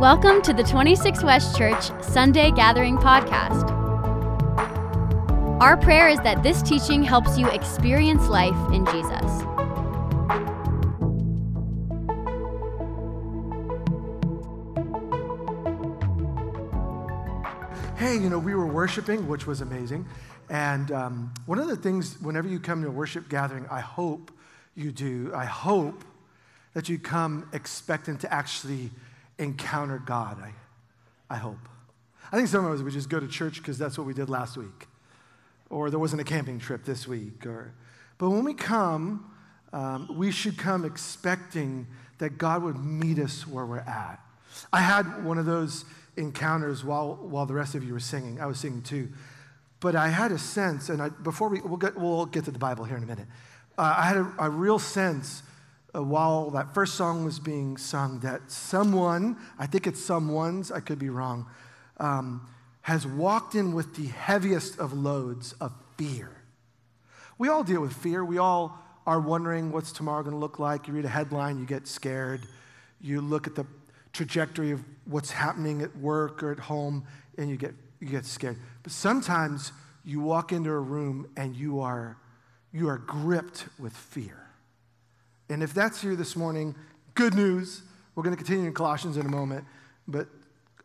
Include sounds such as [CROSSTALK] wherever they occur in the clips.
Welcome to the 26 West Church Sunday Gathering Podcast. Our prayer is that this teaching helps you experience life in Jesus. Hey, you know, we were worshiping, which was amazing. And um, one of the things, whenever you come to a worship gathering, I hope you do, I hope that you come expecting to actually encounter God. I, I hope. I think some of us would just go to church because that's what we did last week, or there wasn't a camping trip this week. Or, but when we come, um, we should come expecting that God would meet us where we're at. I had one of those encounters while, while the rest of you were singing. I was singing too. But I had a sense, and I, before we, we'll get, we'll get to the Bible here in a minute. Uh, I had a, a real sense uh, while that first song was being sung that someone, I think it's someone's, I could be wrong, um, has walked in with the heaviest of loads of fear. We all deal with fear. We all are wondering what's tomorrow going to look like. You read a headline, you get scared. You look at the trajectory of what's happening at work or at home, and you get, you get scared. But sometimes you walk into a room and you are, you are gripped with fear. And if that's you this morning, good news. We're going to continue in Colossians in a moment, but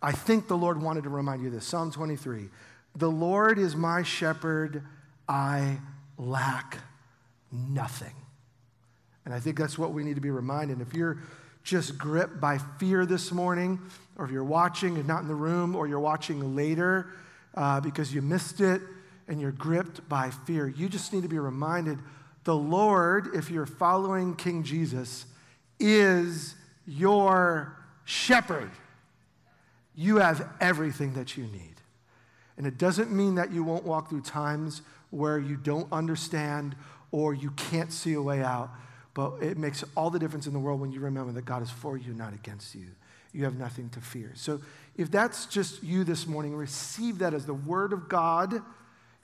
I think the Lord wanted to remind you this Psalm 23 The Lord is my shepherd, I lack nothing. And I think that's what we need to be reminded. If you're just gripped by fear this morning, or if you're watching and not in the room, or you're watching later uh, because you missed it and you're gripped by fear, you just need to be reminded the Lord, if you're following King Jesus, is your shepherd. You have everything that you need. And it doesn't mean that you won't walk through times where you don't understand or you can't see a way out, but it makes all the difference in the world when you remember that God is for you, not against you. You have nothing to fear. So if that's just you this morning, receive that as the word of God.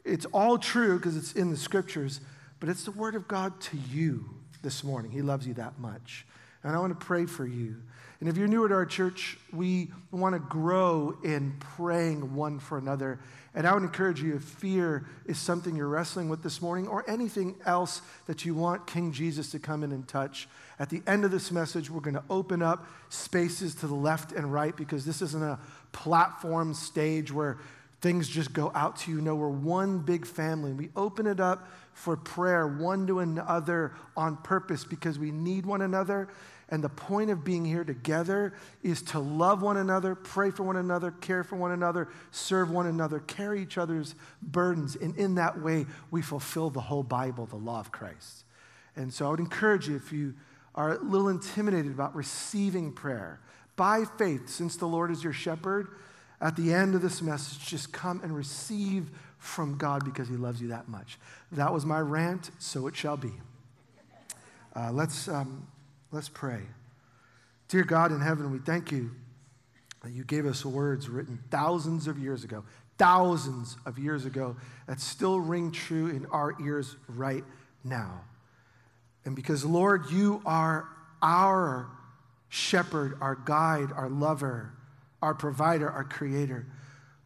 It's all true because it's in the scriptures, but it's the word of God to you this morning. He loves you that much. And I want to pray for you. And if you're newer to our church, we want to grow in praying one for another. And I would encourage you if fear is something you're wrestling with this morning or anything else that you want King Jesus to come in and touch, at the end of this message, we're going to open up spaces to the left and right because this isn't a platform stage where things just go out to you. No, we're one big family. We open it up for prayer, one to another on purpose because we need one another. And the point of being here together is to love one another, pray for one another, care for one another, serve one another, carry each other's burdens. And in that way, we fulfill the whole Bible, the law of Christ. And so I would encourage you, if you are a little intimidated about receiving prayer, by faith, since the Lord is your shepherd, at the end of this message, just come and receive from God because He loves you that much. That was my rant, so it shall be. Uh, let's, um, let's pray. Dear God in heaven, we thank you that you gave us words written thousands of years ago, thousands of years ago, that still ring true in our ears right now. And because, Lord, you are our shepherd, our guide, our lover, our provider, our creator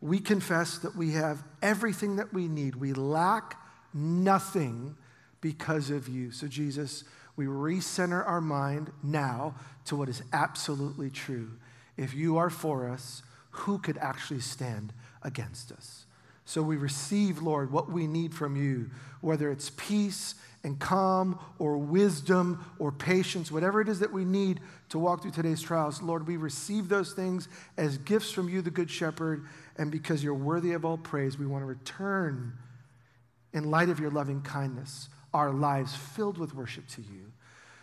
we confess that we have everything that we need. We lack nothing because of you. So, Jesus, we recenter our mind now to what is absolutely true. If you are for us, who could actually stand against us? So we receive, Lord, what we need from you, whether it's peace and calm or wisdom or patience, whatever it is that we need to walk through today's trials. Lord, we receive those things as gifts from you, the Good Shepherd, and because you're worthy of all praise, we want to return, in light of your loving kindness, our lives filled with worship to you.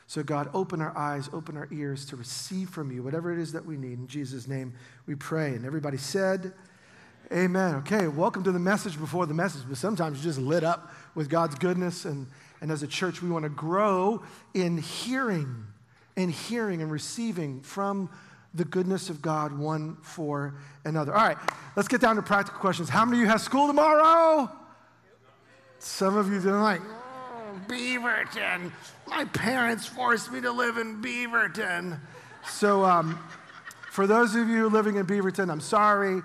So, God, open our eyes, open our ears to receive from you whatever it is that we need. In Jesus' name we pray. And everybody said, Amen. Okay, welcome to the message before the message, but sometimes you're just lit up with God's goodness. And, and as a church, we want to grow in hearing and hearing and receiving from the goodness of God one for another. All right, let's get down to practical questions. How many of you have school tomorrow? Some of you are like, oh, Beaverton. My parents forced me to live in Beaverton. So, um, For those of you living in Beaverton, I'm sorry.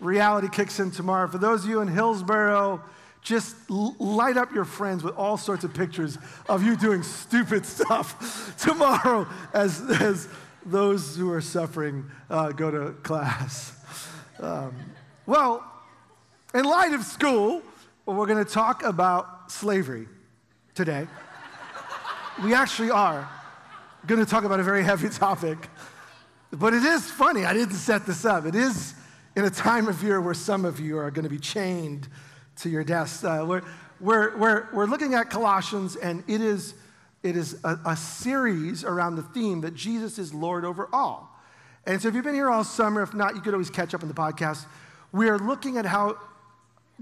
Reality kicks in tomorrow. For those of you in Hillsboro, just light up your friends with all sorts of pictures of you doing stupid [LAUGHS] stuff tomorrow as, as those who are suffering uh, go to class. [LAUGHS] Um, well, in light of school, we're going to talk about slavery today. we actually are going to talk about a very heavy [LAUGHS] topic, but it is funny. I didn't set this up. It is in a time of year where some of you are going to be chained to your desks. Uh, we're, we're, we're, we're looking at Colossians, and it is, it is a, a series around the theme that Jesus is Lord over all. And so, if you've been here all summer, if not, you could always catch up on the podcast. We are looking at how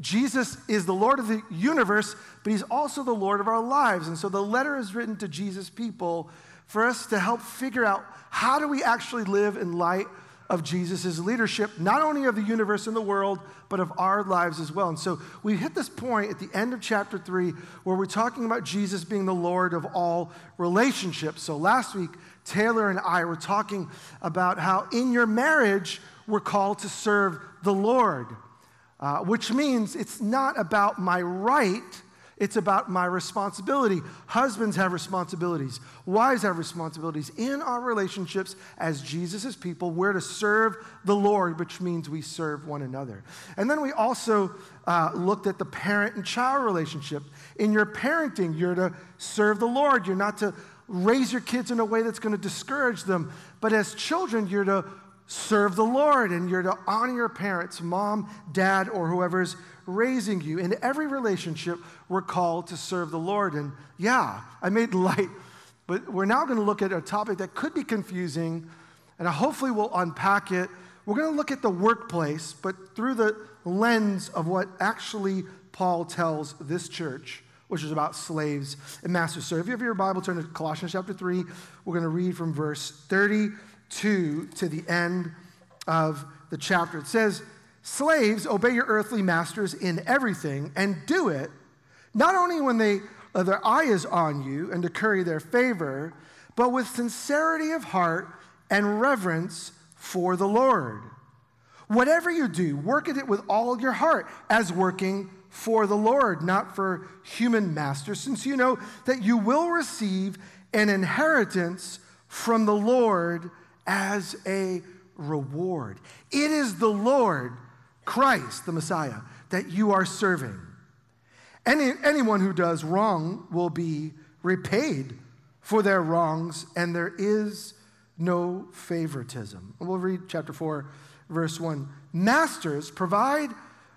Jesus is the Lord of the universe, but he's also the Lord of our lives. And so, the letter is written to Jesus' people for us to help figure out how do we actually live in light of Jesus' leadership, not only of the universe and the world, but of our lives as well. And so we hit this point at the end of chapter three where we're talking about Jesus being the Lord of all relationships. So last week, Taylor and I were talking about how in your marriage, we're called to serve the Lord, uh, which means it's not about my right it's about my responsibility. Husbands have responsibilities. Wives have responsibilities. In our relationships as Jesus' people, we're to serve the Lord, which means we serve one another. And then we also uh, looked at the parent and child relationship. In your parenting, you're to serve the Lord. You're not to raise your kids in a way that's going to discourage them. But as children, you're to serve the Lord and you're to honor your parents, mom, dad, or whoever's raising you. In every relationship, we're called to serve the Lord. And yeah, I made [LAUGHS] light, but we're now going to look at a topic that could be confusing, and hopefully we'll unpack it. We're going to look at the workplace, but through the lens of what actually Paul tells this church, which is about slaves and masters. So if you have your Bible, turn to Colossians chapter 3. We're going to read from verse 32 to the end of the chapter. It says, Slaves, obey your earthly masters in everything and do it not only when they, uh, their eye is on you and to curry their favor, but with sincerity of heart and reverence for the Lord. Whatever you do, work at it with all your heart as working for the Lord, not for human masters, since you know that you will receive an inheritance from the Lord as a reward. It is the Lord Christ, the Messiah, that you are serving. Any, anyone who does wrong will be repaid for their wrongs, and there is no favoritism. we'll read chapter 4, verse 1. Masters, provide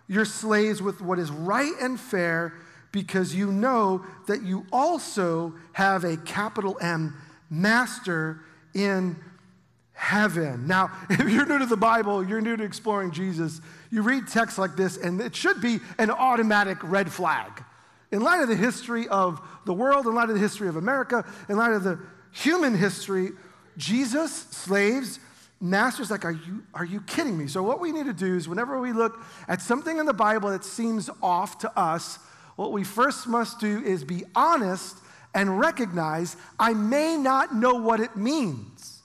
your slaves with what is right and fair, because you know that you also have a capital M master in heaven. Now, [LAUGHS] if you're new to the Bible, you're new to exploring Jesus, you read texts like this, and it should be an automatic red flag. In light of the history of the world, in light of the history of America, in light of the human history, Jesus, slaves, masters, like, are you, are you kidding me? So, what we need to do is whenever we look at something in the Bible that seems off to us, what we first must do is be honest and recognize I may not know what it means.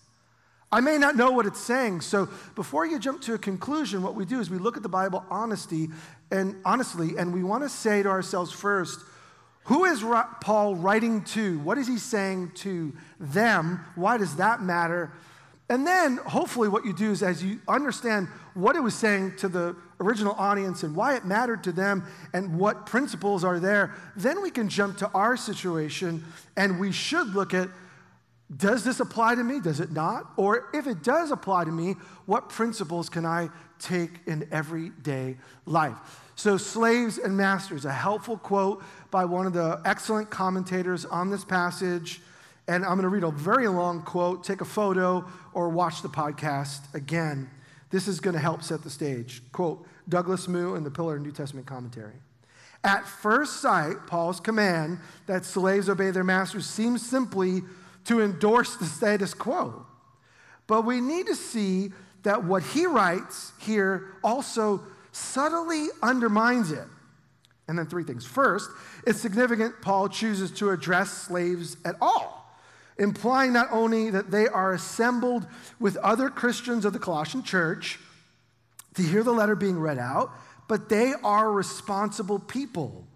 I may not know what it's saying. So before you jump to a conclusion, what we do is we look at the Bible honesty and honestly, and we want to say to ourselves first, who is Paul writing to? What is he saying to them? Why does that matter? And then, hopefully, what you do is as you understand what it was saying to the original audience and why it mattered to them and what principles are there, then we can jump to our situation and we should look at does this apply to me? Does it not? Or if it does apply to me, what principles can I take in everyday life? So, slaves and masters, a helpful quote by one of the excellent commentators on this passage. And I'm going to read a very long quote, take a photo, or watch the podcast again. This is going to help set the stage. Quote Douglas Moo in the Pillar New Testament Commentary. At first sight, Paul's command that slaves obey their masters seems simply to endorse the status quo. But we need to see that what he writes here also subtly undermines it. And then three things. First, it's significant Paul chooses to address slaves at all. implying not only that they are assembled with other Christians of the Colossian church to hear the letter being read out, but they are responsible people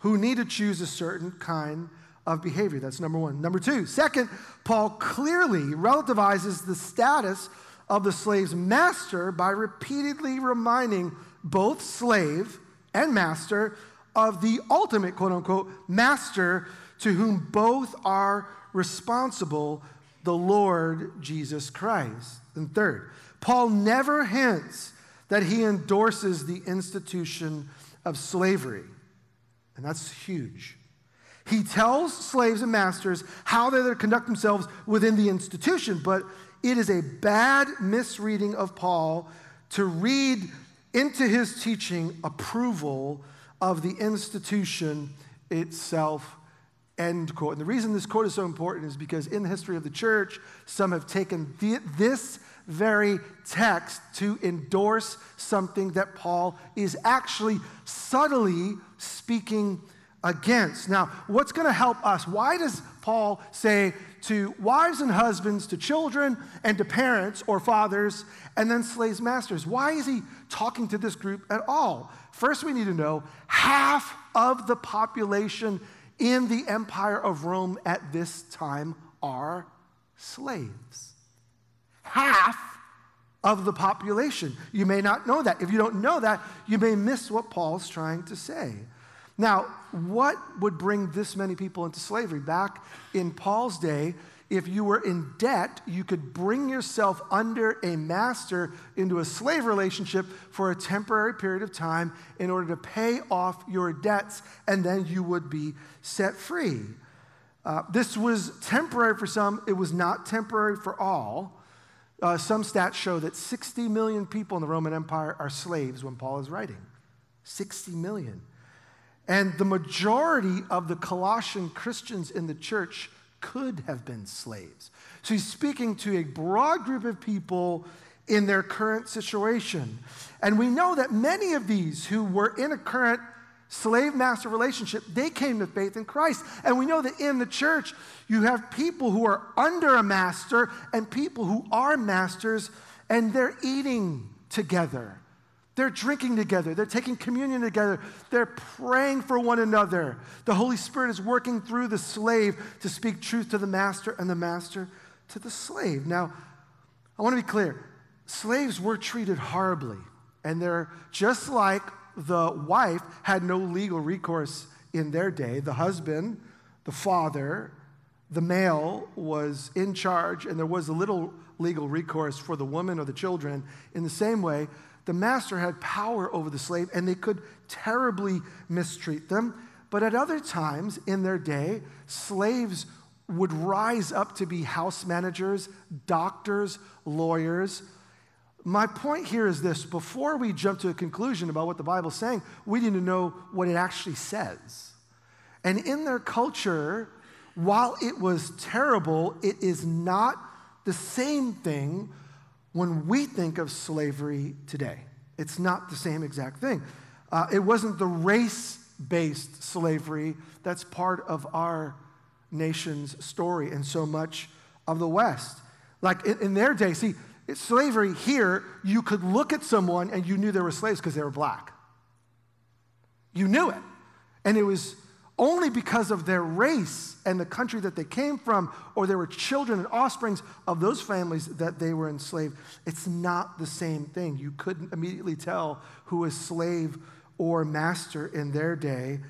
who need to choose a certain kind of behavior. That's number one. Number two, second, Paul clearly relativizes the status of the slave's master by repeatedly reminding both slave and master of the ultimate, quote unquote, master to whom both are responsible, the Lord Jesus Christ. And third, Paul never hints that he endorses the institution of slavery. And that's huge. He tells slaves and masters how they're to conduct themselves within the institution, but it is a bad misreading of Paul to read into his teaching approval of the institution itself. End quote. And the reason this quote is so important is because in the history of the church, some have taken the, this very text to endorse something that Paul is actually subtly speaking against. Now, what's going to help us? Why does Paul say to wives and husbands, to children and to parents or fathers, and then slaves, masters? Why is he talking to this group at all? First, we need to know half of the population in the empire of Rome at this time are slaves. Half of the population. You may not know that. If you don't know that, you may miss what Paul's trying to say. Now, what would bring this many people into slavery? Back in Paul's day, if you were in debt, you could bring yourself under a master into a slave relationship for a temporary period of time in order to pay off your debts, and then you would be set free. Uh, this was temporary for some, it was not temporary for all. Uh, some stats show that 60 million people in the Roman Empire are slaves when Paul is writing. 60 million. And the majority of the Colossian Christians in the church could have been slaves. So he's speaking to a broad group of people in their current situation. And we know that many of these who were in a current slave master relationship, they came to faith in Christ. And we know that in the church, you have people who are under a master and people who are masters, and they're eating together. They're drinking together. They're taking communion together. They're praying for one another. The Holy Spirit is working through the slave to speak truth to the master and the master to the slave. Now, I want to be clear slaves were treated horribly, and they're just like the wife had no legal recourse in their day. The husband, the father, the male was in charge, and there was a little legal recourse for the woman or the children. In the same way, the master had power over the slave and they could terribly mistreat them. But at other times in their day, slaves would rise up to be house managers, doctors, lawyers. My point here is this before we jump to a conclusion about what the Bible's saying, we need to know what it actually says. And in their culture, while it was terrible, it is not the same thing when we think of slavery today. It's not the same exact thing. Uh, it wasn't the race based slavery that's part of our nation's story and so much of the West. Like in, in their day, see, slavery here, you could look at someone and you knew they were slaves because they were black. You knew it. And it was only because of their race and the country that they came from, or they were children and offsprings of those families that they were enslaved. It's not the same thing. You couldn't immediately tell who was slave or master in their day.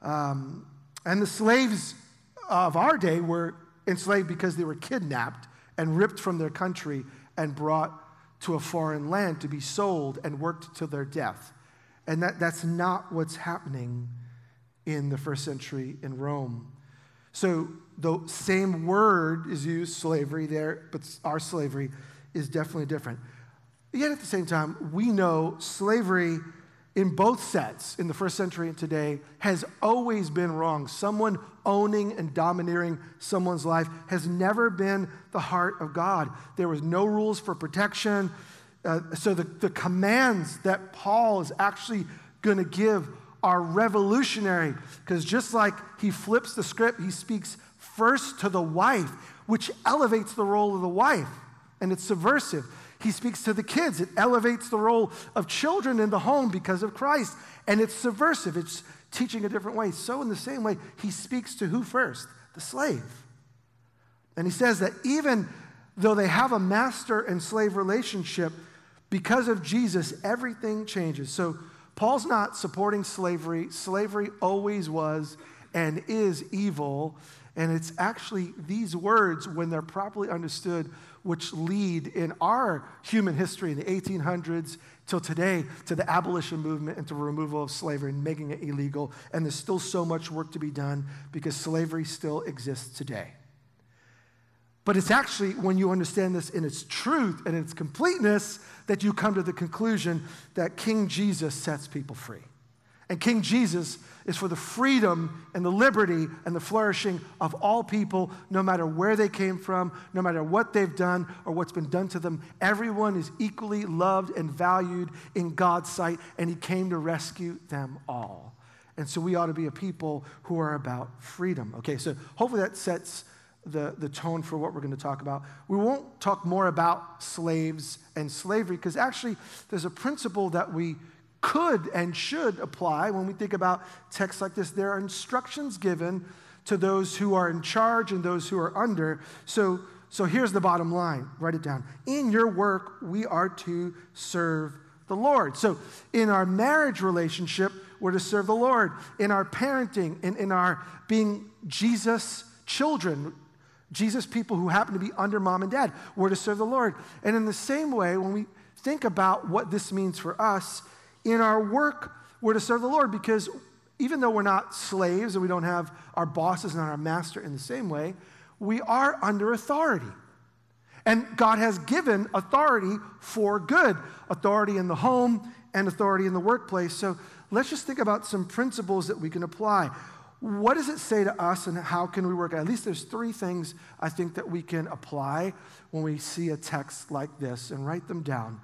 Um, and the slaves of our day were enslaved because they were kidnapped and ripped from their country and brought to a foreign land to be sold and worked to their death. And that, that's not what's happening in the first century in Rome. So the same word is used, slavery, there, but our slavery is definitely different. Yet at the same time, we know slavery in both sets, in the first century and today, has always been wrong. Someone owning and domineering someone's life has never been the heart of God. There was no rules for protection. Uh, so the, the commands that Paul is actually going to give are revolutionary because just like he flips the script, he speaks first to the wife, which elevates the role of the wife, and it's subversive. He speaks to the kids. It elevates the role of children in the home because of Christ, and it's subversive. It's teaching a different way. So, in the same way, he speaks to who first? The slave. And he says that even though they have a master and slave relationship, because of Jesus, everything changes. So, Paul's not supporting slavery. Slavery always was and is evil. And it's actually these words, when they're properly understood, which lead in our human history in the 1800s till today to the abolition movement and to the removal of slavery and making it illegal. And there's still so much work to be done because slavery still exists today. But it's actually when you understand this in its truth and its completeness that you come to the conclusion that King Jesus sets people free. And King Jesus is for the freedom and the liberty and the flourishing of all people, no matter where they came from, no matter what they've done or what's been done to them. Everyone is equally loved and valued in God's sight, and He came to rescue them all. And so we ought to be a people who are about freedom. Okay, so hopefully that sets the, the tone for what we're going to talk about. We won't talk more about slaves and slavery because actually there's a principle that we could and should apply when we think about texts like this. There are instructions given to those who are in charge and those who are under. So, so here's the bottom line write it down. In your work, we are to serve the Lord. So in our marriage relationship, we're to serve the Lord. In our parenting, in, in our being Jesus children, Jesus people who happen to be under mom and dad, we're to serve the Lord. And in the same way, when we think about what this means for us, in our work, we're to serve the Lord because even though we're not slaves and we don't have our bosses and our master in the same way, we are under authority. And God has given authority for good authority in the home and authority in the workplace. So let's just think about some principles that we can apply. What does it say to us and how can we work? At least there's three things I think that we can apply when we see a text like this and write them down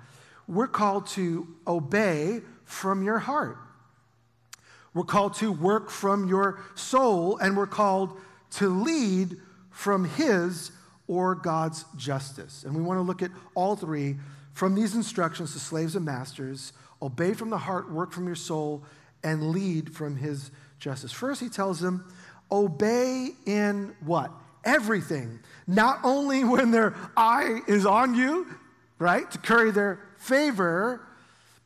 we're called to obey from your heart. We're called to work from your soul, and we're called to lead from His or God's justice. And we want to look at all three from these instructions to slaves and masters obey from the heart, work from your soul, and lead from His justice. First, He tells them, obey in what? Everything. Not only [LAUGHS] when their eye is on you, right, to curry their favor,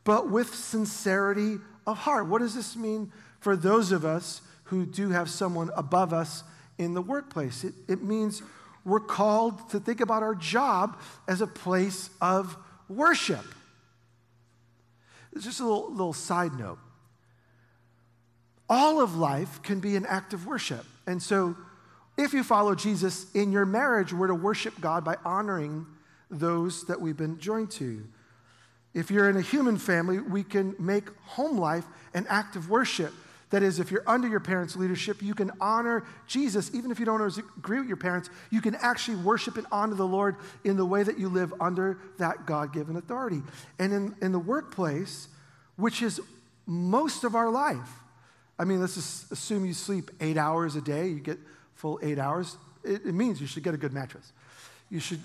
but with sincerity of heart. What does this mean for those of us who do have someone above us in the workplace? It, it means we're called to think about our job as a place of worship. It's just a little, little side note. All of life can be an act of worship. And so, if you follow Jesus in your marriage, we're to worship God by honoring those that we've been joined to. If you're in a human family, we can make home life an act of worship. That is, if you're under your parents' leadership, you can honor Jesus. Even if you don't agree with your parents, you can actually worship and honor the Lord in the way that you live under that God given authority. And in, in the workplace, which is most of our life, I mean, let's just assume you sleep eight hours a day, you get full eight hours. It, it means you should get a good mattress. You should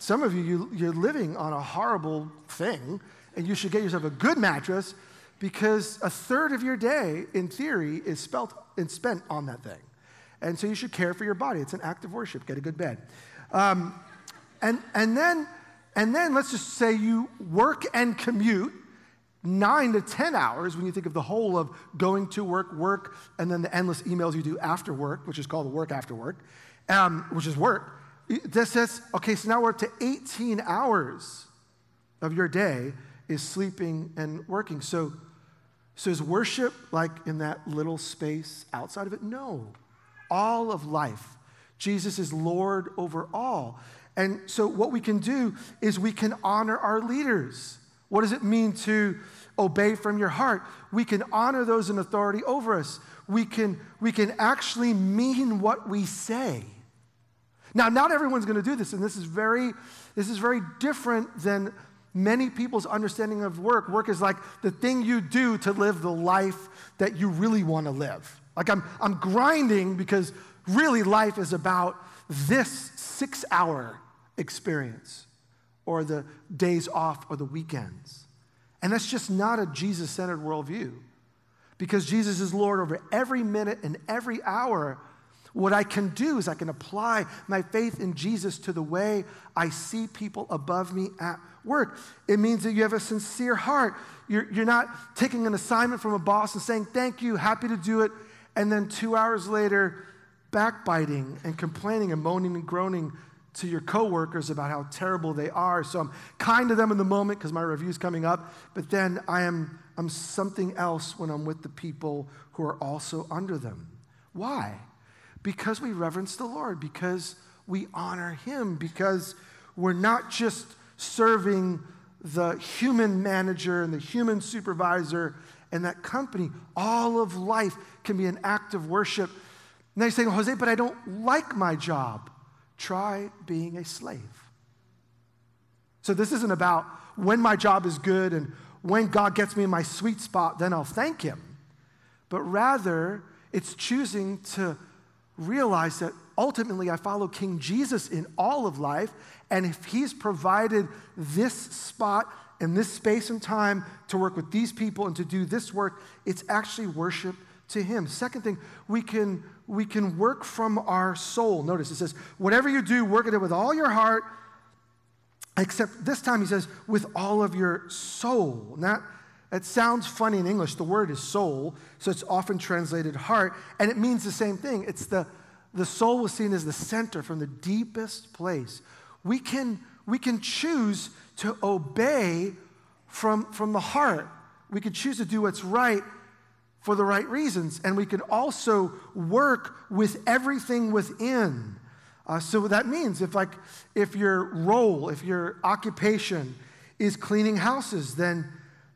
some of you, you, are living on a horrible thing, and you should get yourself a good mattress because a third of your day, in theory, is spelt and spent on that thing. And so you should care for your body. It's an act of worship. Get a good bed. Um, and, and, then, and then let's just say you work and commute nine to 10 hours when you think of the whole of going to work, work, and then the endless emails you do after work, which is called the work after work, um, which is work. This says, okay, so now we're up to 18 hours of your day is sleeping and working. So, so is worship like in that little space outside of it? No. All of life. Jesus is Lord over all. And so what we can do is we can honor our leaders. What does it mean to obey from your heart? We can honor those in authority over us. We can, we can actually mean what we say. Now, not everyone's going to do this, and this is very, this is very different than many people's understanding of work. Work is like the thing you do to live the life that you really want to live. Like I'm, I'm grinding because really life is about this six hour experience or the days off or the weekends. And that's just not a Jesus centered worldview because Jesus is Lord over every minute and every hour. What I can do is I can apply my faith in Jesus to the way I see people above me at work. It means that you have a sincere heart. You're, you're not taking an assignment from a boss and saying, Thank you, happy to do it. And then two hours later, backbiting and complaining and moaning and groaning to your coworkers about how terrible they are. So I'm kind to them in the moment because my review's coming up, but then I am I'm something else when I'm with the people who are also under them. Why? Because we reverence the Lord, because we honor him, because we're not just serving the human manager and the human supervisor and that company. All of life can be an act of worship. And they say, Jose, but I don't like my job. Try being a slave. So this isn't about when my job is good and when God gets me in my sweet spot, then I'll thank Him. But rather, it's choosing to realize that ultimately I follow King Jesus in all of life. And if He's provided this spot and this space and time to work with these people and to do this work, it's actually worship to Him. Second thing, we can, we can work from our soul. Notice it says, whatever you do, work at it with all your heart Except this time he says, with all of your soul. Now, it sounds funny in English. The word is soul, so it's often translated heart, and it means the same thing. It's the, the soul was seen as the center from the deepest place. We can, we can choose to obey from, from the heart. We can choose to do what's right for the right reasons, and we can also work with everything within. Uh, so that means if like if your role, if your occupation is cleaning houses, then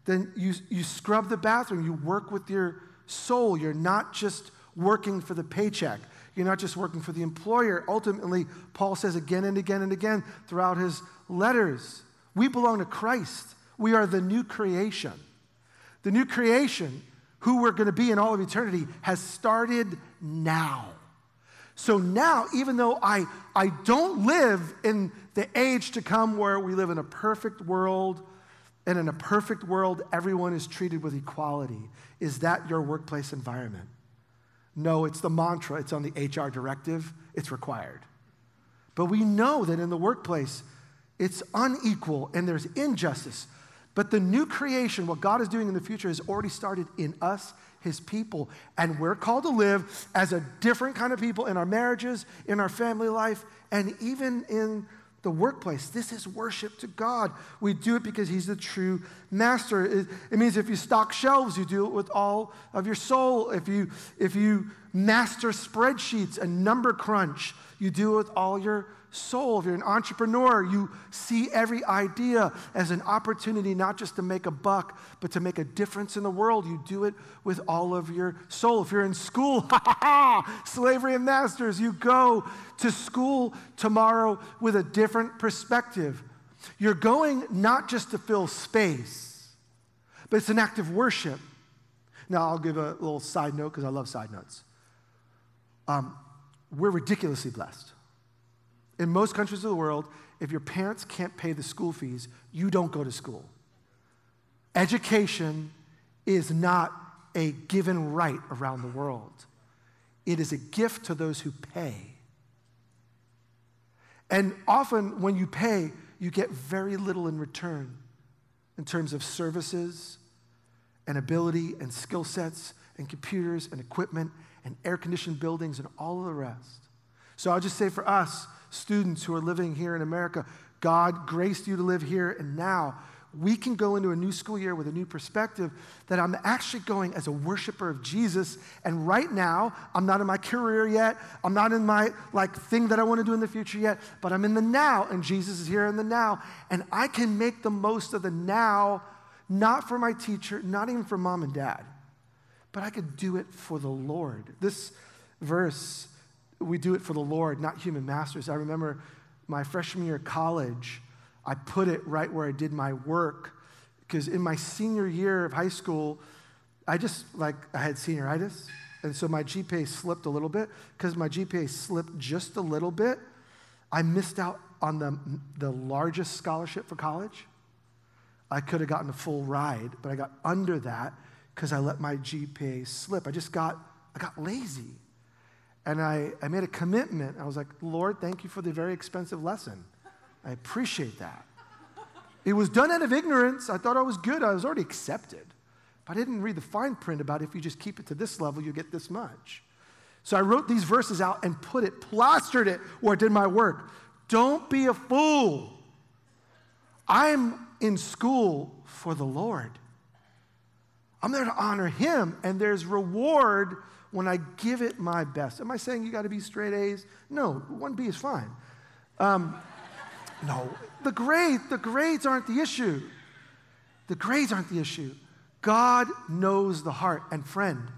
then you, you scrub the bathroom, you work with your soul. You're not just working for the paycheck. You're not just working for the employer. Ultimately, Paul says again and again and again throughout his letters, we belong to Christ. We are the new creation. The new creation, who we're going to be in all of eternity, has started now. So now, even though I, I don't live in the age to come where we live in a perfect world, and in a perfect world, everyone is treated with equality, is that your workplace environment? No, it's the mantra, it's on the HR directive, it's required. But we know that in the workplace, it's unequal and there's injustice. But the new creation, what God is doing in the future, has already started in us his people. And we're called to live as a different kind of people in our marriages, in our family life, and even in the workplace. This is worship to God. We do it because He's the true master. It, it, means if you stock shelves, you do it with all of your soul. If you if you master spreadsheets and number crunch, you do it with all your soul. If you're an entrepreneur, you see every idea as an opportunity not just to make a buck, but to make a difference in the world. You do it with all of your soul. If you're in school, [LAUGHS] slavery and masters, you go to school tomorrow with a different perspective. You're going not just to fill space, but it's an act of worship. Now, I'll give a little side note because I love side notes. Um, we're ridiculously blessed. In most countries of the world, if your parents can't pay the school fees, you don't go to school. Education is not a given right around the world, it is a gift to those who pay. And often, when you pay, you get very little in return in terms of services and ability and skill sets and computers and equipment and air conditioned buildings and all of the rest. So I'll just say for us, students who are living here in America, God graced you to live here and now. We can go into a new school year with a new perspective that I'm actually going as a worshiper of Jesus. And right now, I'm not in my career yet. I'm not in my like thing that I want to do in the future yet, but I'm in the now, and Jesus is here in the now. And I can make the most of the now, not for my teacher, not even for mom and dad, but I could do it for the Lord. This verse we do it for the Lord, not human masters. I remember my freshman year of college, I put it right where I did my work because in my senior year of high school, I just like I had senioritis And so my GPA slipped a little bit. Because my GPA slipped just a little bit, I missed out on the, the largest scholarship for college. I could have gotten a full ride, but I got under that because I let my GPA slip. I just got, I got lazy. And I, I made a commitment. I was like, Lord, thank you for the very expensive lesson. I appreciate that. It was done out of ignorance. I thought I was good. I was already accepted. But I didn't read the fine print about if you just keep it to this level, you get this much. So I wrote these verses out and put it, plastered it where it did my work. Don't be a fool. I'm in school for the Lord. I'm there to honor Him, and there's reward when I give it my best. Am I saying you got to be straight A's? No, 1B is fine. Um, [LAUGHS] no, the grade, the grades aren't the issue. The grades aren't the issue. God knows the heart. And friend,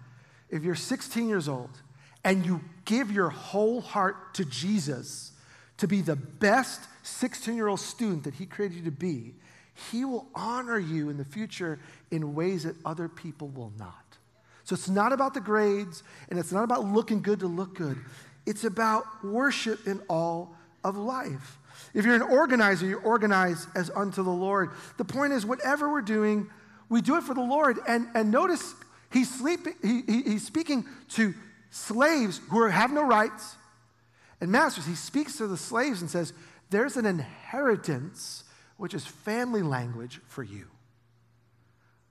if you're 16 years old and you give your whole heart to Jesus to be the best 16 year old student that He created you to be, He will honor you in the future in ways that other people will not. So it's not about the grades and it's not about looking good to look good. It's about worship in all of life. If you're an organizer, you organize as unto the Lord. The point is, whatever we're doing, we do it for the Lord. And, and notice he's, sleeping, he, he, he's speaking to slaves who are, have no rights and masters. He speaks to the slaves and says, There's an inheritance, which is family language for you.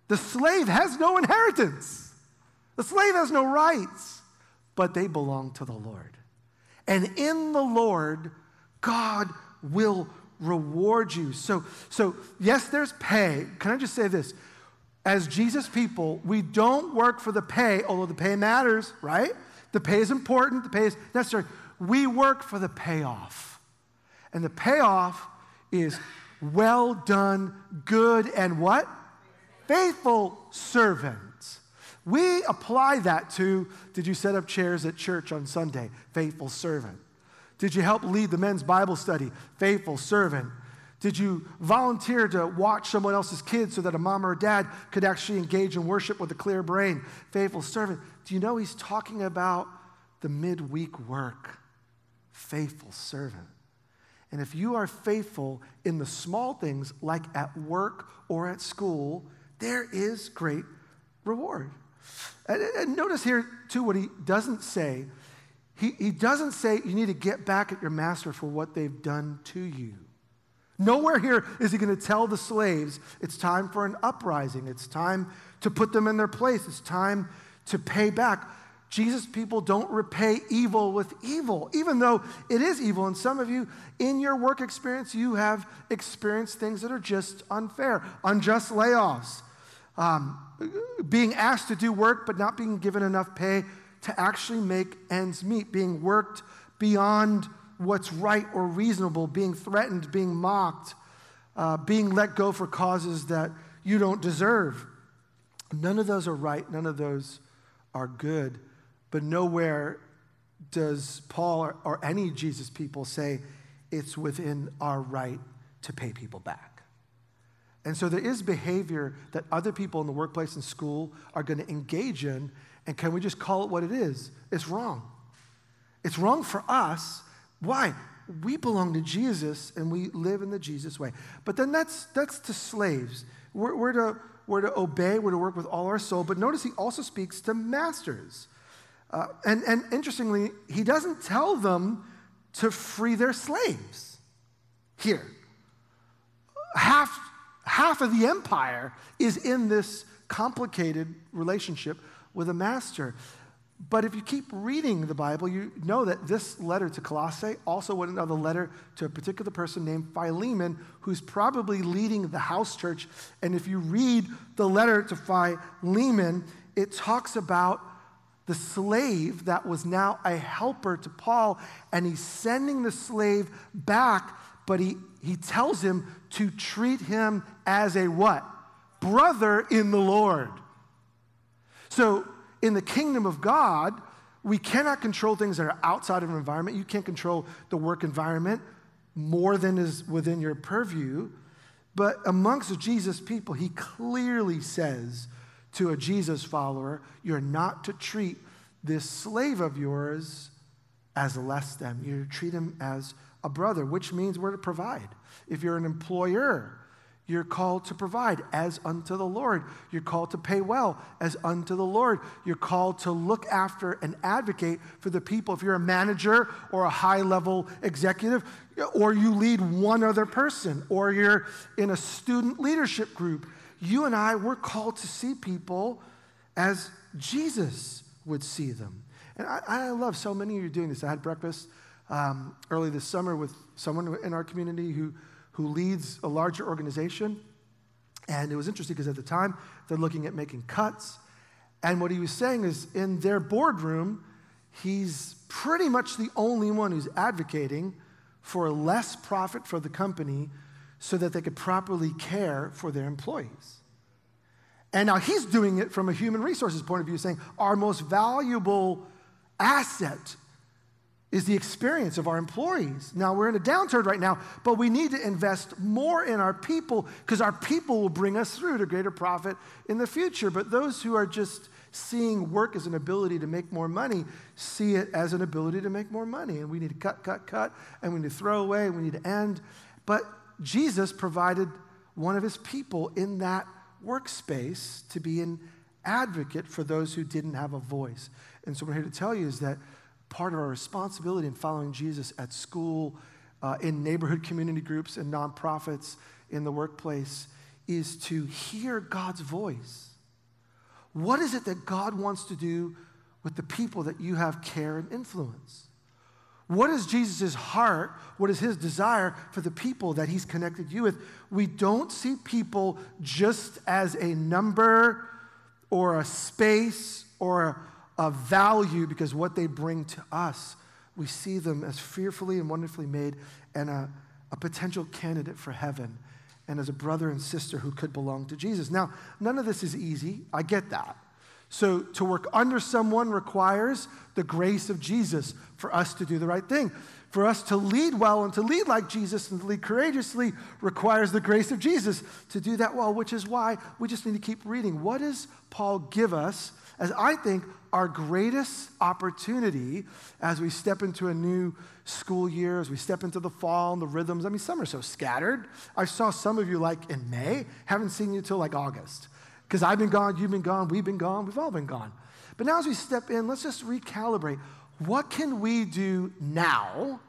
The slave has no inheritance, the slave has no rights, but they belong to the Lord. And in the Lord, God will reward you. So, so yes, there's pay. Can I just say this? as Jesus people, we don't work for the pay, although the pay matters, right? The pay is important, the pay is necessary. We work for the payoff. And the payoff is well done, good, and what? Faithful servants. We apply that to did you set up chairs at church on Sunday? Faithful servant. Did you help lead the men's Bible study? Faithful servant. Did you volunteer to watch someone else's kids so that a mom or a dad could actually engage in worship with a clear brain? Faithful servant. Do you know he's talking about the midweek work? Faithful servant. And if you are faithful in the small things, like at work or at school, there is great reward. And, and notice here, too, what he doesn't say. He, he doesn't say you need to get back at your master for what they've done to you. Nowhere here is he going to tell the slaves it's time for an uprising. It's time to put them in their place. It's time to pay back. Jesus people don't repay evil with evil, even though it is evil. And some of you, in your work experience, you have experienced things that are just unfair, unjust layoffs, um, being asked to do work but not being given enough pay to actually make ends meet, being worked beyond what's right or reasonable, being threatened, being mocked, uh, being let go for causes that you don't deserve. None of those are right, none of those are good, but nowhere does Paul or, or any Jesus people say it's within our right to pay people back. And so there is behavior that other people in the workplace and school are going to engage in, and can we just call it what it is? It's wrong. It's wrong for us why? We belong to Jesus and we live in the Jesus way. But then that's, that's to slaves. We're, we're, to, we're to obey, we're to work with all our soul. But notice he also speaks to masters. Uh, and, and interestingly, he doesn't tell them to free their slaves here. Half, half of the empire is in this complicated relationship with a master. But if you keep reading the Bible, you know that this letter to Colossae also went another letter to a particular person named Philemon, who's probably leading the house church. And if you read the letter to Philemon, it talks about the slave that was now a helper to Paul, and he's sending the slave back, but he, he tells him to treat him as a what? Brother in the Lord. So in the kingdom of God, we cannot control things that are outside of an environment. You can't control the work environment more than is within your purview. But amongst Jesus people, he clearly says to a Jesus follower, you're not to treat this slave of yours as less than. You treat him as a brother, which means we're to provide. If you're an employer, you're called to provide as unto the Lord. You're called to pay well as unto the Lord. You're called to look after and advocate for the people. If you're a manager or a high level executive, or you lead one other person, or you're in a student leadership group, you and I, we're called to see people as Jesus would see them. And I, I love so many of you doing this. I had breakfast um, early this summer with someone in our community who who leads a larger organization. And it was interesting because at the time, they're looking at making cuts. And what he was saying is in their boardroom, he's pretty much the only one who's advocating for less profit for the company so that they could properly care for their employees. And now he's doing it from a human resources point of view, saying our most valuable asset is the experience of our employees. Now, we're in a downturn right now, but we need to invest more in our people because our people will bring us through to greater profit in the future. But those who are just seeing work as an ability to make more money see it as an ability to make more money. And we need to cut, cut, cut, and we need to throw away, and we need to end. But Jesus provided one of his people in that workspace to be an advocate for those who didn't have a voice. And so, what I'm here to tell you is that part of our responsibility in following Jesus at school, uh, in neighborhood community groups, and nonprofits, in the workplace, is to hear God's voice. What is it that God wants to do with the people that you have care and influence? What is Jesus' heart? What is his desire for the people that he's connected you with? We don't see people just as a number or a space or a, value because what they bring to us, we see them as fearfully and wonderfully made and a, a potential candidate for heaven and as a brother and sister who could belong to Jesus. Now, none of this is easy. I get that. So, to work under someone requires the grace of Jesus for us to do the right thing. For us to lead well and to lead like Jesus and to lead courageously requires the grace of Jesus to do that well, which is why we just need to keep reading. What does Paul give us as I think our greatest opportunity as we step into a new school year, as we step into the fall and the rhythms. I mean, some are so scattered. I saw some of you like in May, haven't seen you till like August. Because I've been gone, you've been gone, we've been gone, we've all been gone. But now as we step in, let's just recalibrate. What can we do now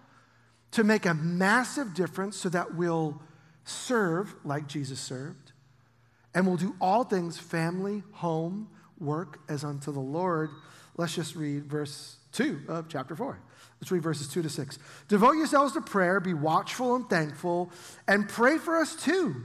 to make a massive difference so that we'll serve like Jesus served? And we'll do all things family, home, work as unto the Lord. Let's just read verse 2 of chapter 4. Let's read verses 2 to 6. Devote yourselves to prayer, be watchful and thankful, and pray for us too,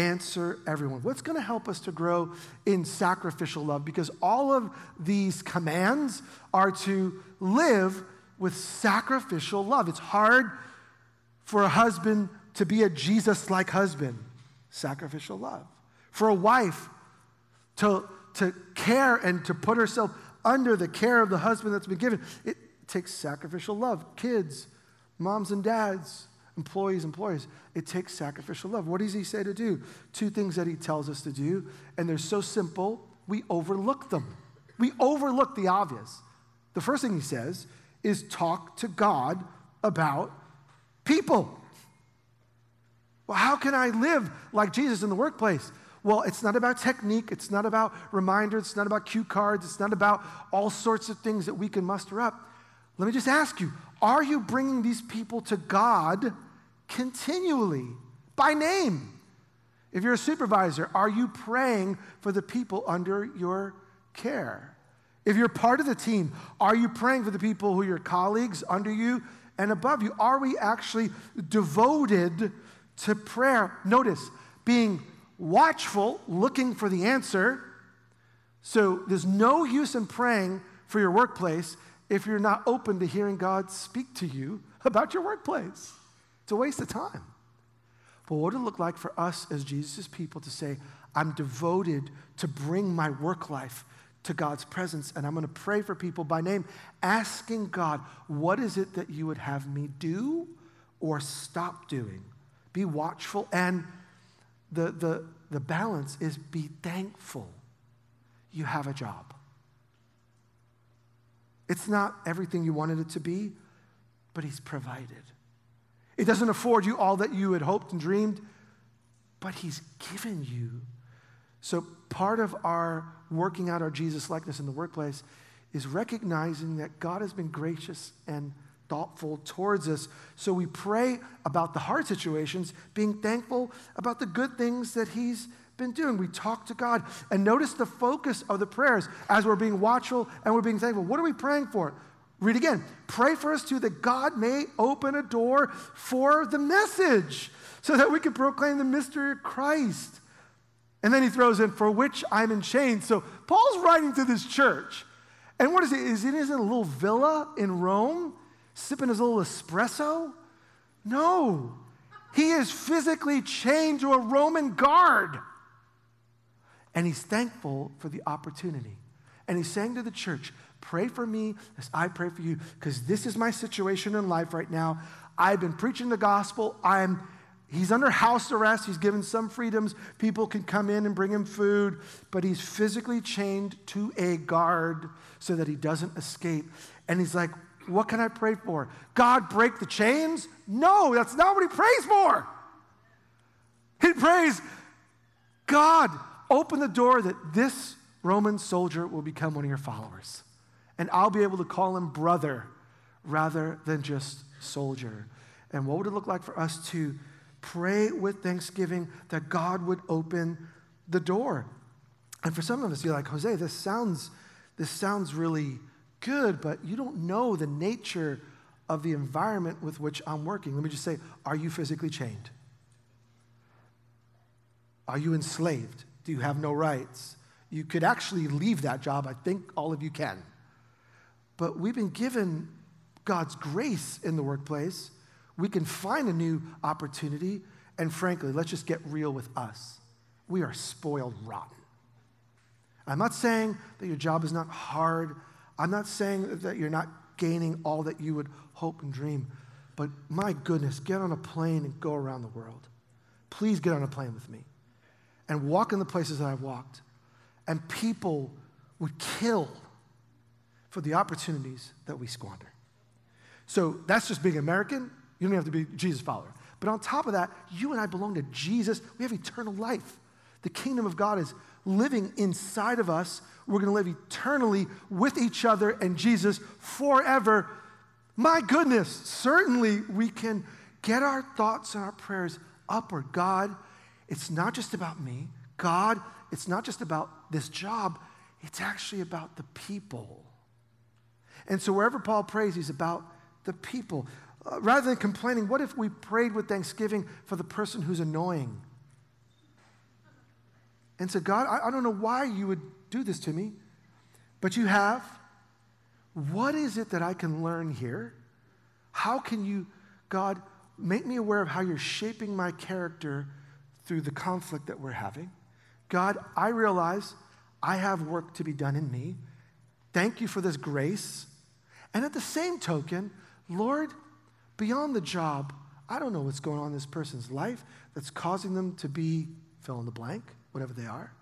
answer everyone. What's going to help us to grow in sacrificial love? Because all of these commands are to live with sacrificial love. It's hard for a husband to be a Jesus like husband, sacrificial love. For a wife to to care and to put herself under the care of the husband that's been given. It takes sacrificial love. Kids, moms and dads, employees, employees. It takes sacrificial love. What does he say to do? Two things that he tells us to do, and they're so simple, we overlook them. We overlook the obvious. The first thing he says is talk to God about people. Well, how can I live like Jesus in the workplace? Well, it's not about technique. It's not about reminders. It's not about cue cards. It's not about all sorts of things that we can muster up. Let me just ask you are you bringing these people to God continually by name? If you're a supervisor, are you praying for the people under your care? If you're part of the team, are you praying for the people who are your colleagues under you and above you? Are we actually devoted to prayer? Notice, being watchful, looking for the answer. So there's no use in praying for your workplace if you're not open to hearing God speak to you about your workplace. It's a waste of time. But what would it look like for us as Jesus' people to say, I'm devoted to bring my work life to God's presence, and I'm going to pray for people by name, asking God, what is it that you would have me do or stop doing? Be watchful, and the, the, the balance is be thankful you have a job. It's not everything you wanted it to be, but He's provided. It doesn't afford you all that you had hoped and dreamed, but He's given you. So, part of our working out our Jesus likeness in the workplace is recognizing that God has been gracious and thoughtful towards us. So, we pray about the hard situations, being thankful about the good things that He's been doing. We talk to God. And notice the focus of the prayers as we're being watchful and we're being thankful. What are we praying for? Read again. Pray for us too that God may open a door for the message so that we can proclaim the mystery of Christ. And then he throws in, for which I'm in chains. So Paul's writing to this church. And what is it? Is he in a little villa in Rome, sipping his little espresso? No. He is physically chained to a Roman guard. And he's thankful for the opportunity. And he's saying to the church, Pray for me as I pray for you, because this is my situation in life right now. I've been preaching the gospel. I'm He's under house arrest. He's given some freedoms. People can come in and bring him food, but he's physically chained to a guard so that he doesn't escape. And he's like, What can I pray for? God, break the chains? No, that's not what he prays for. He prays, God, open the door that this Roman soldier will become one of your followers. And I'll be able to call him brother rather than just soldier. And what would it look like for us to pray with thanksgiving that God would open the door? And for some of us, you're like, Jose, this sounds, this sounds really good, but you don't know the nature of the environment with which I'm working. Let me just say, are you physically chained? Are you enslaved? You have no rights? You could actually leave that job. I think all of you can. But we've been given God's grace in the workplace. We can find a new opportunity. And frankly, let's just get real with us. We are spoiled rotten. I'm not saying that your job is not hard. I'm not saying that you're not gaining all that you would hope and dream. But my goodness, get on a plane and go around the world. Please get on a plane with me and walk in the places that I've walked. And people would kill for the opportunities that we squander. So that's just being American. You don't have to be Jesus follower. But on top of that, you and I belong to Jesus. We have eternal life. The kingdom of God is living inside of us. We're going to live eternally with each other and Jesus forever. My goodness, certainly we can get our thoughts and our prayers upward. God, it's not just about me. God, it's not just about this job, it's actually about the people. And so wherever Paul prays, he's about the people. Uh, rather than complaining, what if we prayed with thanksgiving for the person who's annoying? And said, God, I, I don't know why you would do this to me, but you have. What is it that I can learn here? How can you, God, make me aware of how you're shaping my character through the conflict that we're having. God, I realize I have work to be done in me. Thank you for this grace. And at the same token, Lord, beyond the job, I don't know what's going on in this person's life that's causing them to be fill in the blank, whatever they are.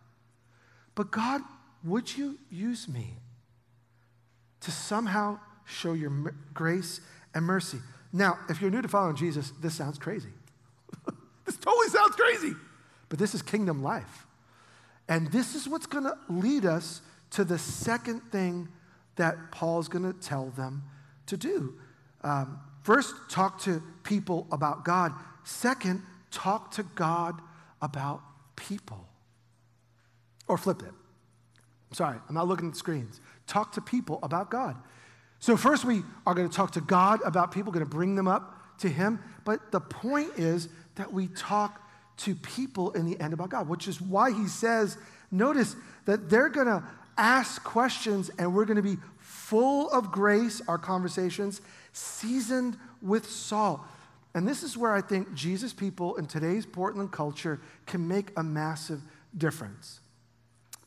But God, would you use me to somehow show your grace and mercy? Now, if you're new to following Jesus, this sounds crazy. This totally sounds crazy, but this is kingdom life. And this is what's going to lead us to the second thing that Paul's going to tell them to do. Um, first, talk to people about God. Second, talk to God about people. Or flip it. I'm sorry, I'm not looking at screens. Talk to people about God. So, first, we are going to talk to God about people, going to bring them up to Him. But the point is that we talk to people in the end about God, which is why he says, notice that they're going to ask questions and we're going to be full of grace, our conversations, seasoned with salt. And this is where I think Jesus people in today's Portland culture can make a massive difference.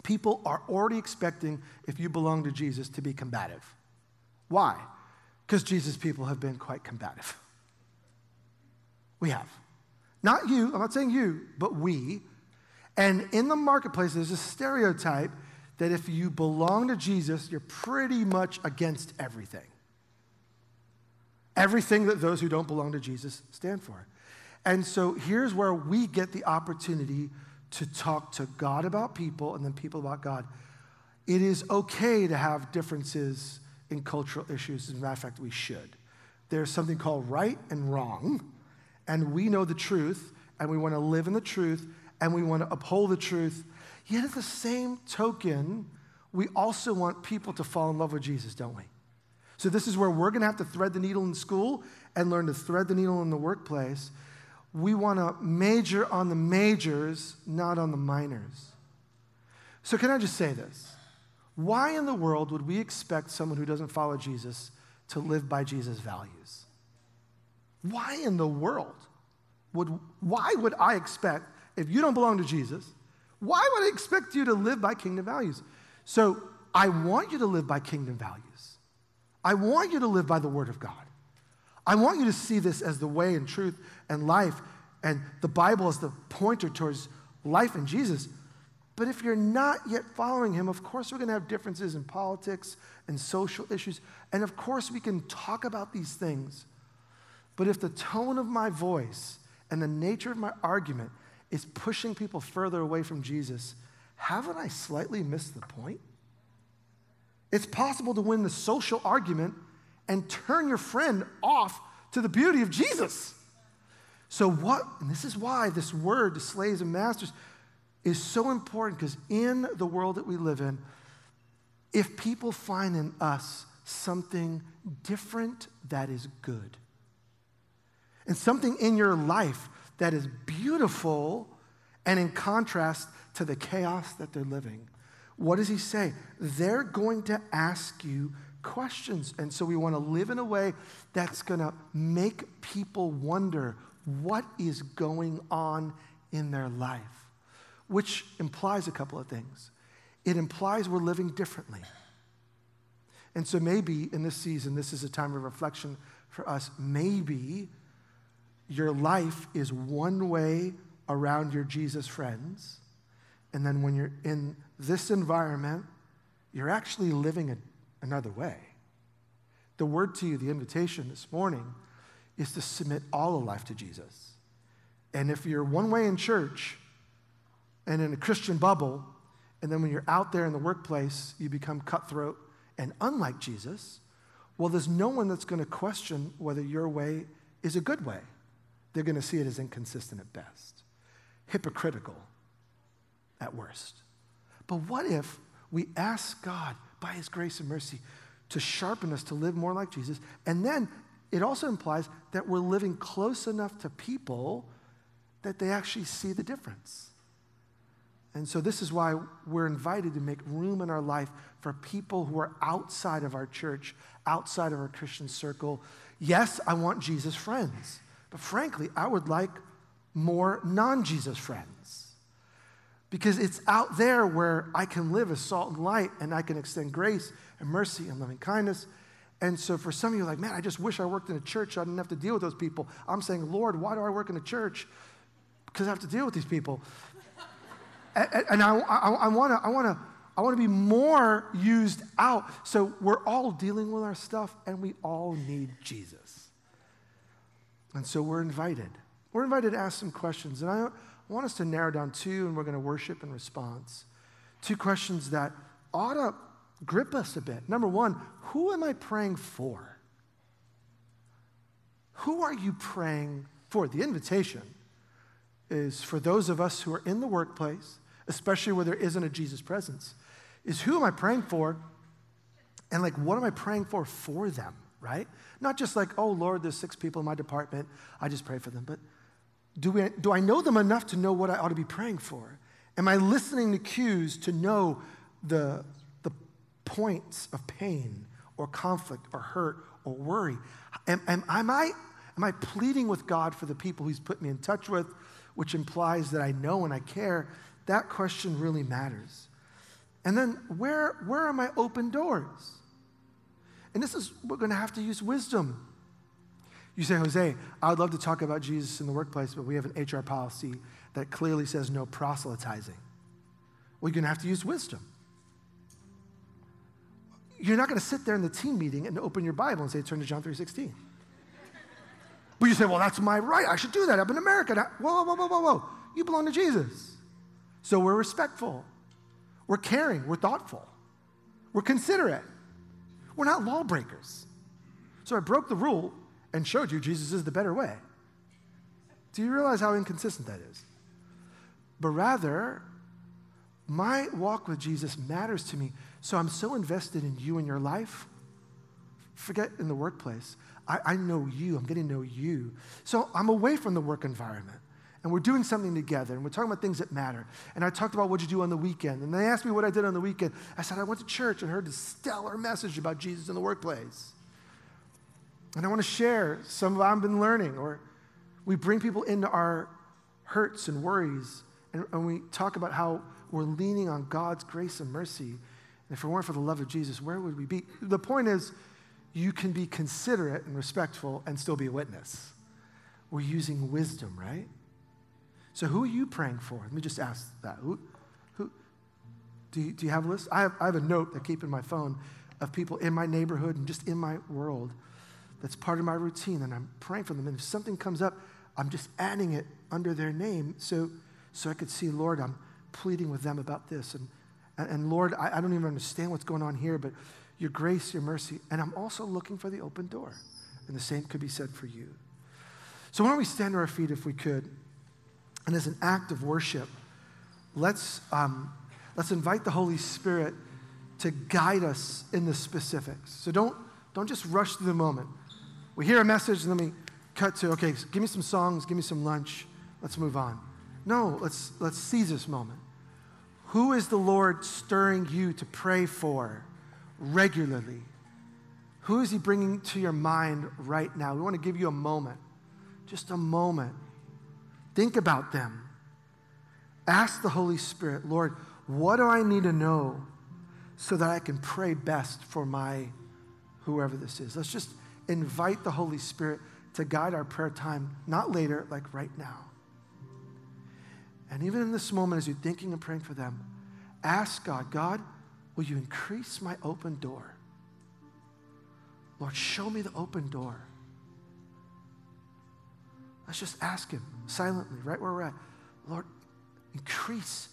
People are already expecting, if you belong to Jesus, to be combative. Why? Because Jesus people have been quite combative. We have. Not you, I'm not saying you, but we. And in the marketplace, there's a stereotype that if you belong to Jesus, you're pretty much against everything. Everything that those who don't belong to Jesus stand for. And so here's where we get the opportunity to talk to God about people and then people about God. It is okay to have differences in cultural issues. As a matter of fact, we should. There's something called right and wrong, and we know the truth, and we want to live in the truth, and we want to uphold the truth. Yet at the same token, we also want people to fall in love with Jesus, don't we? So, this is where we're going to have to thread the needle in school and learn to thread the needle in the workplace. We want to major on the majors, not on the minors. So, can I just say this? Why in the world would we expect someone who doesn't follow Jesus to live by Jesus' values? Why in the world would, why would I expect, if you don't belong to Jesus, why would I expect you to live by kingdom values? So, I want you to live by kingdom values. I want you to live by the Word of God. I want you to see this as the way and truth and life, and the Bible as the pointer towards life in Jesus. But if you're not yet following Him, of course, we're going to have differences in politics and social issues. And of course, we can talk about these things. But if the tone of my voice and the nature of my argument is pushing people further away from Jesus, haven't I slightly missed the point? It's possible to win the social argument and turn your friend off to the beauty of Jesus. So, what, and this is why this word to slaves and masters is so important because in the world that we live in, if people find in us something different that is good, and something in your life that is beautiful and in contrast to the chaos that they're living, what does he say? They're going to ask you questions. And so we want to live in a way that's going to make people wonder what is going on in their life, which implies a couple of things. It implies we're living differently. And so maybe in this season, this is a time of reflection for us. Maybe your life is one way around your Jesus friends and then when you're in this environment, you're actually living a, another way. The word to you, the invitation this morning, is to submit all of life to Jesus. And if you're one way in church and in a Christian bubble, and then when you're out there in the workplace, you become cutthroat and unlike Jesus, well, there's no one that's going to question whether your way is a good way. They're going to see it as inconsistent at best, hypocritical at worst. But what if we ask God, by His grace and mercy, to sharpen us to live more like Jesus? And then it also implies that we're living close enough to people that they actually see the difference. And so, this is why we're invited to make room in our life for people who are outside of our church, outside of our Christian circle. Yes, I want Jesus friends, but frankly, I would like more non Jesus friends because it's out there where I can live as salt and light and I can extend grace and mercy and loving kindness. And so for some of you, like, man, I just wish I worked in a church. So I didn't have to deal with those people. I'm saying, Lord, why do I work in a church? Because I have to deal with these people. [LAUGHS] and, and I, I, I want to I wanna, I wanna be more used out. So we're all dealing with our stuff and we all need Jesus. And so we're invited. We're invited to ask some questions. And I, want us to narrow down two, and we're going to worship in response. Two questions that ought to grip us a bit. Number one, who am I praying for? Who are you praying for? The invitation is for those of us who are in the workplace, especially where there isn't a Jesus presence, is who am I praying for? And like, what am I praying for for them, right? Not just like, oh, Lord, there's six people in my department, I just pray for them, but do, we, do I know them enough to know what I ought to be praying for? Am I listening to cues to know the, the points of pain or conflict or hurt or worry? Am, am, am, I, am I pleading with God for the people He's put me in touch with, which implies that I know and I care? That question really matters. And then, where, where are my open doors? And this is, we're going to have to use wisdom. You say, Jose, I would love to talk about Jesus in the workplace, but we have an HR policy that clearly says no proselytizing. You're going to have to use wisdom. You're not going to sit there in the team meeting and open your Bible and say, turn to John 3.16. But you say, well, that's my right. I should do that. I'm in America. Whoa, whoa, whoa, whoa, whoa. You belong to Jesus. So we're respectful. We're caring. We're thoughtful. We're considerate. We're not lawbreakers. So I broke the rule and showed you Jesus is the better way. Do you realize how inconsistent that is? But rather, my walk with Jesus matters to me. So I'm so invested in you and your life. Forget in the workplace. I, I know you. I'm getting to know you. So I'm away from the work environment and we're doing something together and we're talking about things that matter. And I talked about what you do on the weekend. And they asked me what I did on the weekend. I said, I went to church and heard this stellar message about Jesus in the workplace. And I want to share some of what I've been learning. Or we bring people into our hurts and worries and, and we talk about how we're leaning on God's grace and mercy. And if it weren't for the love of Jesus, where would we be? The point is, you can be considerate and respectful and still be a witness. We're using wisdom, right? So, who are you praying for? Let me just ask that. Who, who, do, you, do you have a list? I have, I have a note that I keep in my phone of people in my neighborhood and just in my world that's part of my routine, and I'm praying for them. And if something comes up, I'm just adding it under their name so, so I could see, Lord, I'm pleading with them about this. And, and, Lord, I, I don't even understand what's going on here, but your grace, your mercy. And I'm also looking for the open door. And the same could be said for you. So, why don't we stand to our feet if we could? And as an act of worship, let's, um, let's invite the Holy Spirit to guide us in the specifics. So don't, don't just rush through the moment. We hear a message and then we cut to, okay, give me some songs, give me some lunch, let's move on. No, let's, let's seize this moment. Who is the Lord stirring you to pray for regularly? Who is He bringing to your mind right now? We want to give you a moment, just a moment Think about them. Ask the Holy Spirit, Lord, what do I need to know so that I can pray best for my whoever this is? Let's just invite the Holy Spirit to guide our prayer time, not later, like right now. And even in this moment, as you're thinking and praying for them, ask God, God, will you increase my open door? Lord, show me the open door. Let's just ask Him silently, right where we're at. Lord, increase,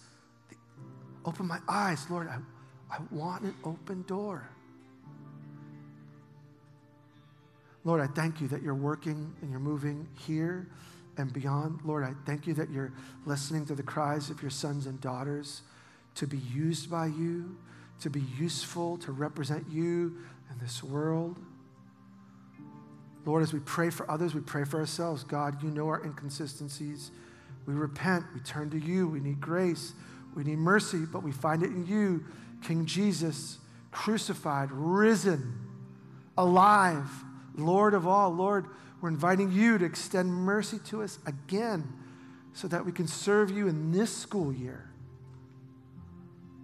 the, open my eyes. Lord, I, I want an open door. Lord, I thank you that you're working and you're moving here and beyond. Lord, I thank you that you're listening to the cries of your sons and daughters to be used by you, to be useful, to represent you in this world. Lord, as we pray for others, we pray for ourselves. God, you know our inconsistencies. We repent. We turn to you. We need grace. We need mercy, but we find it in you, King Jesus, crucified, risen, alive, Lord of all. Lord, we're inviting you to extend mercy to us again so that we can serve you in this school year,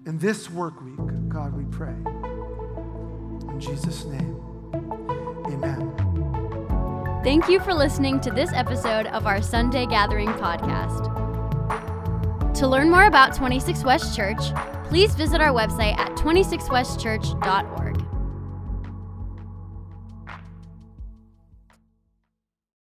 in this work week. God, we pray. In Jesus' name. Thank you for listening to this episode of our Sunday Gathering podcast. To learn more about 26 West Church, please visit our website at 26westchurch.org.